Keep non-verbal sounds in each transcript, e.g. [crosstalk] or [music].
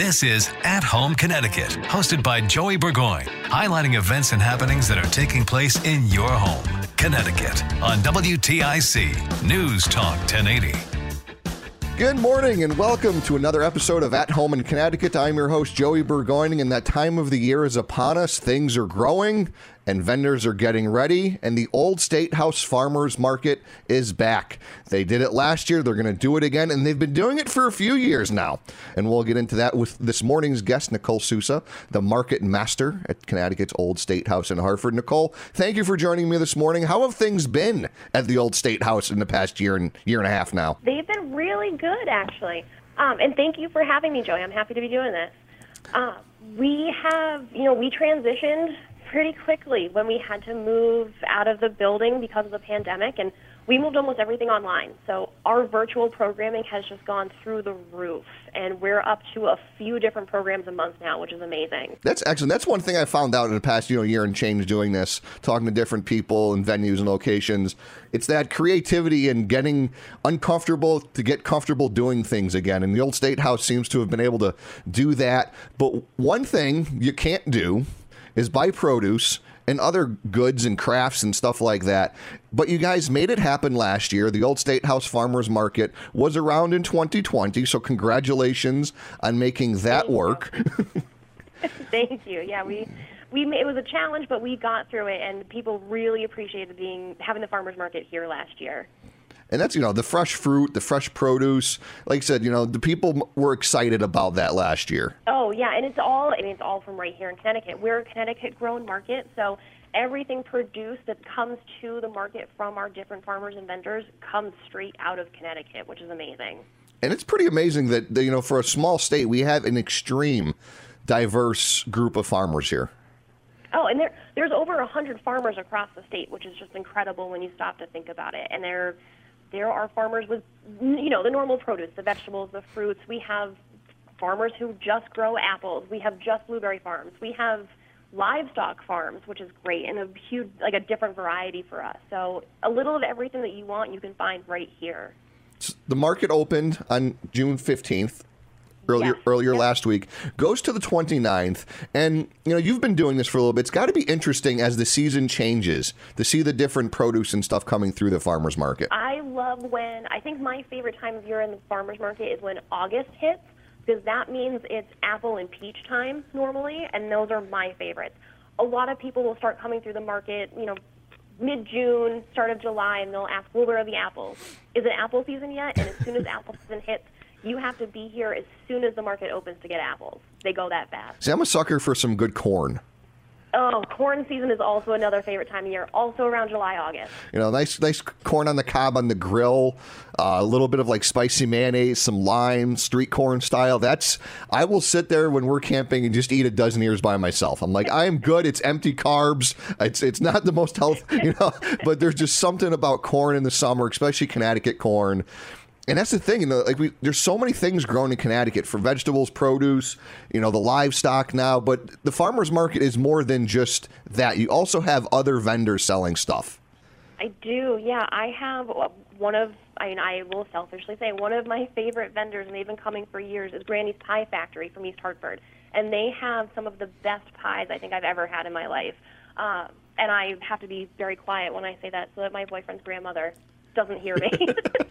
This is At Home Connecticut, hosted by Joey Burgoyne, highlighting events and happenings that are taking place in your home, Connecticut, on WTIC News Talk 1080. Good morning and welcome to another episode of At Home in Connecticut. I'm your host, Joey Burgoyne, and that time of the year is upon us. Things are growing and vendors are getting ready, and the Old State House Farmers Market is back. They did it last year, they're going to do it again, and they've been doing it for a few years now. And we'll get into that with this morning's guest, Nicole Sousa, the market master at Connecticut's Old State House in Hartford. Nicole, thank you for joining me this morning. How have things been at the Old State House in the past year and year and a half now? They've been really good, actually. Um, and thank you for having me, Joey. I'm happy to be doing this. Uh, we have, you know, we transitioned pretty quickly when we had to move out of the building because of the pandemic and we moved almost everything online. So our virtual programming has just gone through the roof, and we're up to a few different programs a month now, which is amazing. That's excellent. That's one thing I found out in the past you know year and change doing this, talking to different people and venues and locations. It's that creativity and getting uncomfortable to get comfortable doing things again. And the old state house seems to have been able to do that. But one thing you can't do is buy produce and other goods and crafts and stuff like that. But you guys made it happen last year. The Old State House Farmers Market was around in 2020, so congratulations on making that Thank work. [laughs] Thank you. Yeah, we we it was a challenge, but we got through it, and people really appreciated being having the farmers market here last year. And that's, you know, the fresh fruit, the fresh produce. Like I said, you know, the people were excited about that last year. Oh yeah, and it's all I mean it's all from right here in Connecticut. We're a Connecticut grown market, so everything produced that comes to the market from our different farmers and vendors comes straight out of Connecticut, which is amazing. And it's pretty amazing that, you know, for a small state, we have an extreme diverse group of farmers here. Oh, and there there's over a hundred farmers across the state, which is just incredible when you stop to think about it. And there there are farmers with you know the normal produce, the vegetables, the fruits. We have farmers who just grow apples. We have just blueberry farms. We have livestock farms, which is great and a huge like a different variety for us. So a little of everything that you want you can find right here. The market opened on June 15th. Earlier, Yes. earlier last week goes to the 29th and you know you've been doing this for a little bit it's got to be interesting as the season changes to see the different produce and stuff coming through the farmers market I love when I think my favorite time of year in the farmers market is when August hits because that means it's apple and peach time normally, and those are my favorites. A lot of people will start coming through the market, you know, mid June, start of July, and they'll ask, "Well, where are the apples? Is it apple season yet?" And as soon as apple season hits, you have to be here as soon as the market opens to get apples. They go that fast. see i'm a sucker for some good corn Oh, corn season is also another favorite time of year, also around July, August. You know, nice, nice corn on the cob on the grill, uh, a little bit of like spicy mayonnaise, some lime, street corn style. That's I will sit there when we're camping and just eat a dozen ears by myself. I'm like, I am good. It's empty carbs. It's it's not the most health, [laughs] you know, but there's just something about corn in the summer, especially Connecticut corn. And that's the thing, you know, like we there's so many things grown in Connecticut for vegetables, produce, you know, the livestock now, but the farmers market is more than just that. You also have other vendors selling stuff. I do, yeah. I have uh, one of, I mean, I will selfishly say, one of my favorite vendors, and they've been coming for years, is Granny's Pie Factory from East Hartford. And they have some of the best pies I think I've ever had in my life. Uh, and I have to be very quiet when I say that so that my boyfriend's grandmother doesn't hear me. [laughs] [laughs]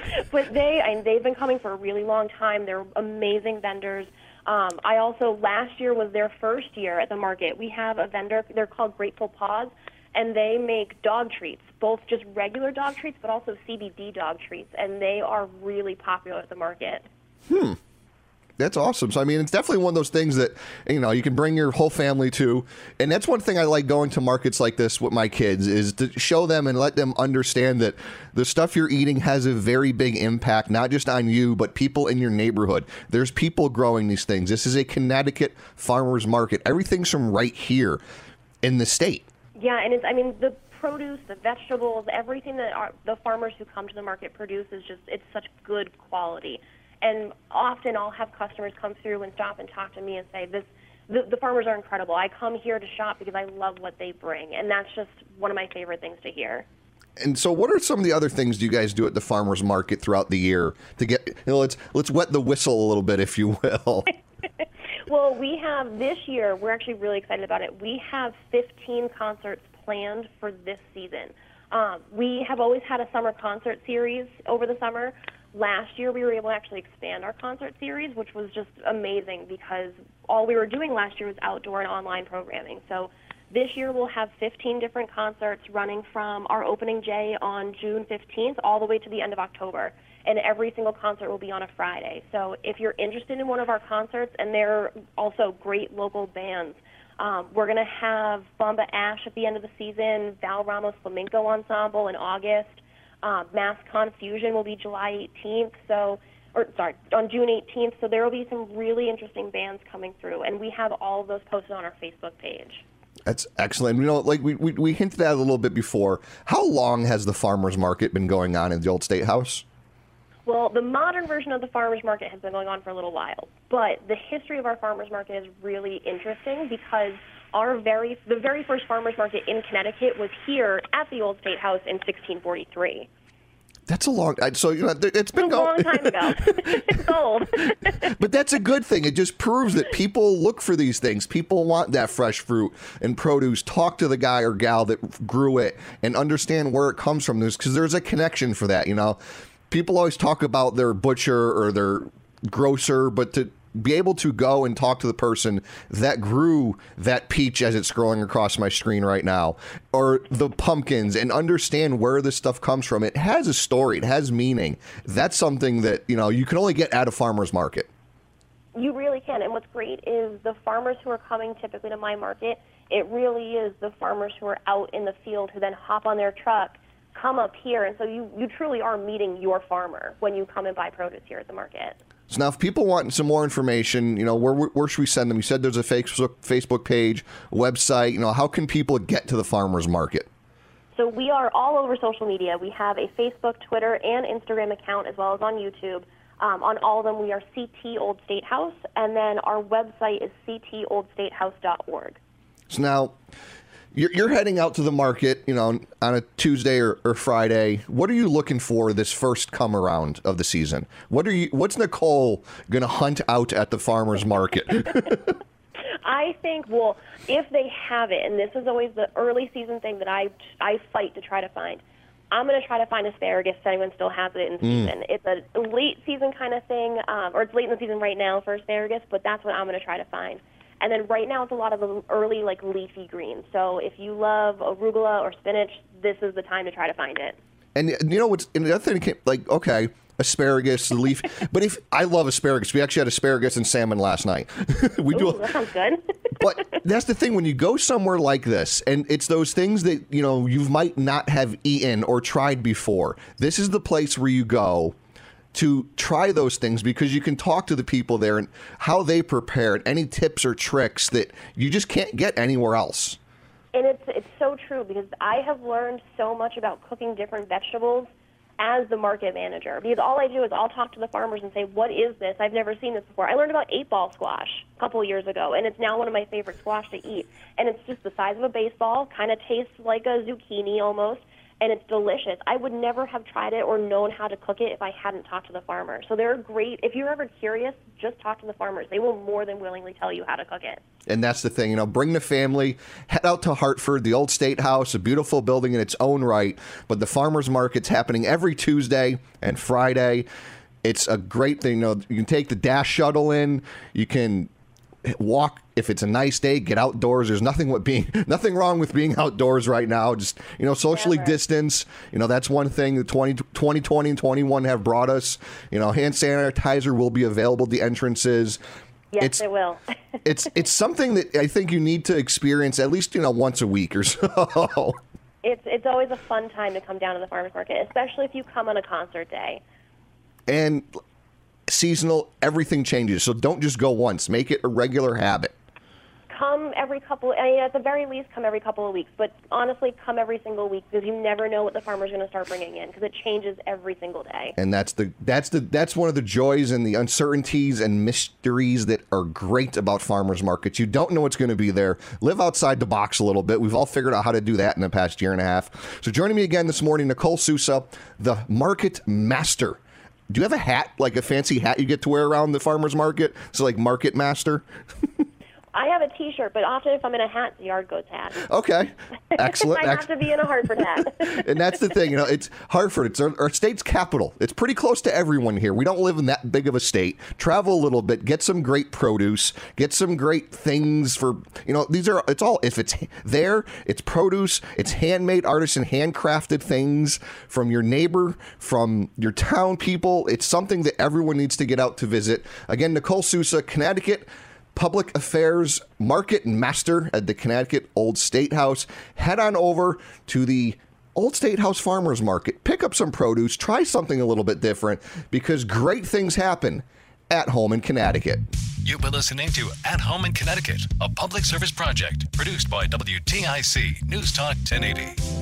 [laughs] but they, I mean, they've been coming for a really long time. They're amazing vendors. Um, I also last year was their first year at the market. We have a vendor. They're called Grateful Paws, and they make dog treats, both just regular dog treats, but also CBD dog treats, and they are really popular at the market. Hmm. That's awesome. So I mean, it's definitely one of those things that you know you can bring your whole family to, and that's one thing I like going to markets like this with my kids is to show them and let them understand that the stuff you're eating has a very big impact, not just on you, but people in your neighborhood. There's people growing these things. This is a Connecticut farmers market. Everything's from right here in the state. Yeah, and it's I mean the produce, the vegetables, everything that our, the farmers who come to the market produce is just it's such good quality. And often I'll have customers come through and stop and talk to me and say this the, the farmers are incredible. I come here to shop because I love what they bring, and that's just one of my favorite things to hear. And so, what are some of the other things do you guys do at the farmers market throughout the year to get? You know, let's let's wet the whistle a little bit, if you will. [laughs] [laughs] well, we have this year. We're actually really excited about it. We have 15 concerts planned for this season. Um, we have always had a summer concert series over the summer. Last year, we were able to actually expand our concert series, which was just amazing because all we were doing last year was outdoor and online programming. So this year, we'll have 15 different concerts running from our opening day on June 15th all the way to the end of October. And every single concert will be on a Friday. So if you're interested in one of our concerts, and they're also great local bands, um, we're going to have Bomba Ash at the end of the season, Val Ramos Flamenco Ensemble in August. Uh, Mass Confusion will be July 18th. So, or sorry, on June 18th. So there will be some really interesting bands coming through, and we have all of those posted on our Facebook page. That's excellent. You know, like we, we, we hinted at a little bit before. How long has the farmers market been going on in the old state house? Well, the modern version of the farmers market has been going on for a little while, but the history of our farmers market is really interesting because our very the very first farmers market in Connecticut was here at the Old State House in 1643. That's a long. So you know, it's been it's a long time ago. [laughs] [laughs] it's old. [laughs] but that's a good thing. It just proves that people look for these things. People want that fresh fruit and produce. Talk to the guy or gal that grew it and understand where it comes from. There's because there's a connection for that. You know, people always talk about their butcher or their grocer, but to be able to go and talk to the person that grew that peach as it's scrolling across my screen right now, or the pumpkins, and understand where this stuff comes from. It has a story, it has meaning. That's something that you know you can only get at a farmer's market. You really can. And what's great is the farmers who are coming typically to my market, it really is the farmers who are out in the field who then hop on their truck come up here, and so you, you truly are meeting your farmer when you come and buy produce here at the market. So now, if people want some more information, you know, where, where should we send them? You said there's a Facebook Facebook page, website. You know, how can people get to the farmers market? So we are all over social media. We have a Facebook, Twitter, and Instagram account, as well as on YouTube. Um, on all of them, we are CT Old State House, and then our website is ctoldstatehouse.org. So now, you're, you're heading out to the market, you know, on a Tuesday or, or, Friday. What are you looking for this first come around of the season? What are you? What's Nicole going to hunt out at the farmers market? [laughs] I think, well, if they have it, and this is always the early season thing that I I fight to try to find. I'm going to try to find asparagus if anyone still has it in mm. season. Mm. It's a late season kind of thing, um, or it's late in the season right now for asparagus, but that's what I'm going to try to find. And then right now it's a lot of the early like leafy greens. So if you love arugula or spinach, this is the time to try to find it. And you know what's and the other thing came, like okay, asparagus, the leaf. [laughs] but if I love asparagus, we actually had asparagus and salmon last night. [laughs] we Ooh, do. That sounds good. [laughs] but that's the thing when you go somewhere like this, and it's those things that you know you might not have eaten or tried before. This is the place where you go to try those things because you can talk to the people there and how they prepared, any tips or tricks that you just can't get anywhere else. And it's it's so true because I have learned so much about cooking different vegetables as the market manager. Because all I do is I'll talk to the farmers and say, "What is this? I've never seen this before." I learned about eight ball squash a couple of years ago, and it's now one of my favorite squash to eat. And it's just the size of a baseball, kind of tastes like a zucchini almost, and it's delicious. I would never have tried it or known how to cook it if I hadn't talked to the farmer. So they're great. If you're ever curious, just talk to the farmers. They will more than willingly tell you how to cook it. And that's the thing, you know, bring the family, head out to Hartford, the old State House, a beautiful building in its own right. But the farmers market's happening every Tuesday and Friday. It's a great thing. You know, you can take the dash shuttle in. You can walk if it's a nice day get outdoors there's nothing with being [laughs] nothing wrong with being outdoors right now just you know socially Never. distance you know that's one thing the 20, 2020 and 21 have brought us you know hand sanitizer will be available at the entrances Yes, It's- it will. [laughs] it's it's something that I think you need to experience at least you know once a week or so. [laughs] it's it's always a fun time to come down to the farmers market, especially if you come on a concert day. and seasonal, everything changes. So don't just go once. Make it a regular habit. Come every couple. I mean, at the very least, come every couple of weeks. But honestly, come every single week because you never know what the farmer's going to start bringing in because it changes every single day. And that's the that's the that's one of the joys and the uncertainties and mysteries that are great about farmers markets. You don't know what's going to be there. Live outside the box a little bit. We've all figured out how to do that in the past year and a half. So joining me again this morning, Nicole Sousa, the market master. Do you have a hat, like a fancy hat you get to wear around the farmers market? So like market master. [laughs] I have a T-shirt, but often if I'm in a hat, it's a Yard Goats hat. Okay, [laughs] excellent. I have to be in a Hartford hat. [laughs] and that's the thing, you know, it's Hartford. It's our, our state's capital. It's pretty close to everyone here. We don't live in that big of a state. Travel a little bit, get some great produce, get some great things for, you know, these are, it's all, if it's there, it's produce, it's handmade, artisan, handcrafted things from your neighbor, from your town people. It's something that everyone needs to get out to visit. Again, Nicole Sousa, Connecticut. Public Affairs Market Master at the Connecticut Old State House. Head on over to the Old State House Farmers Market. Pick up some produce. Try something a little bit different because great things happen at home in Connecticut. You've been listening to At Home in Connecticut, a public service project produced by WTIC News Talk 1080.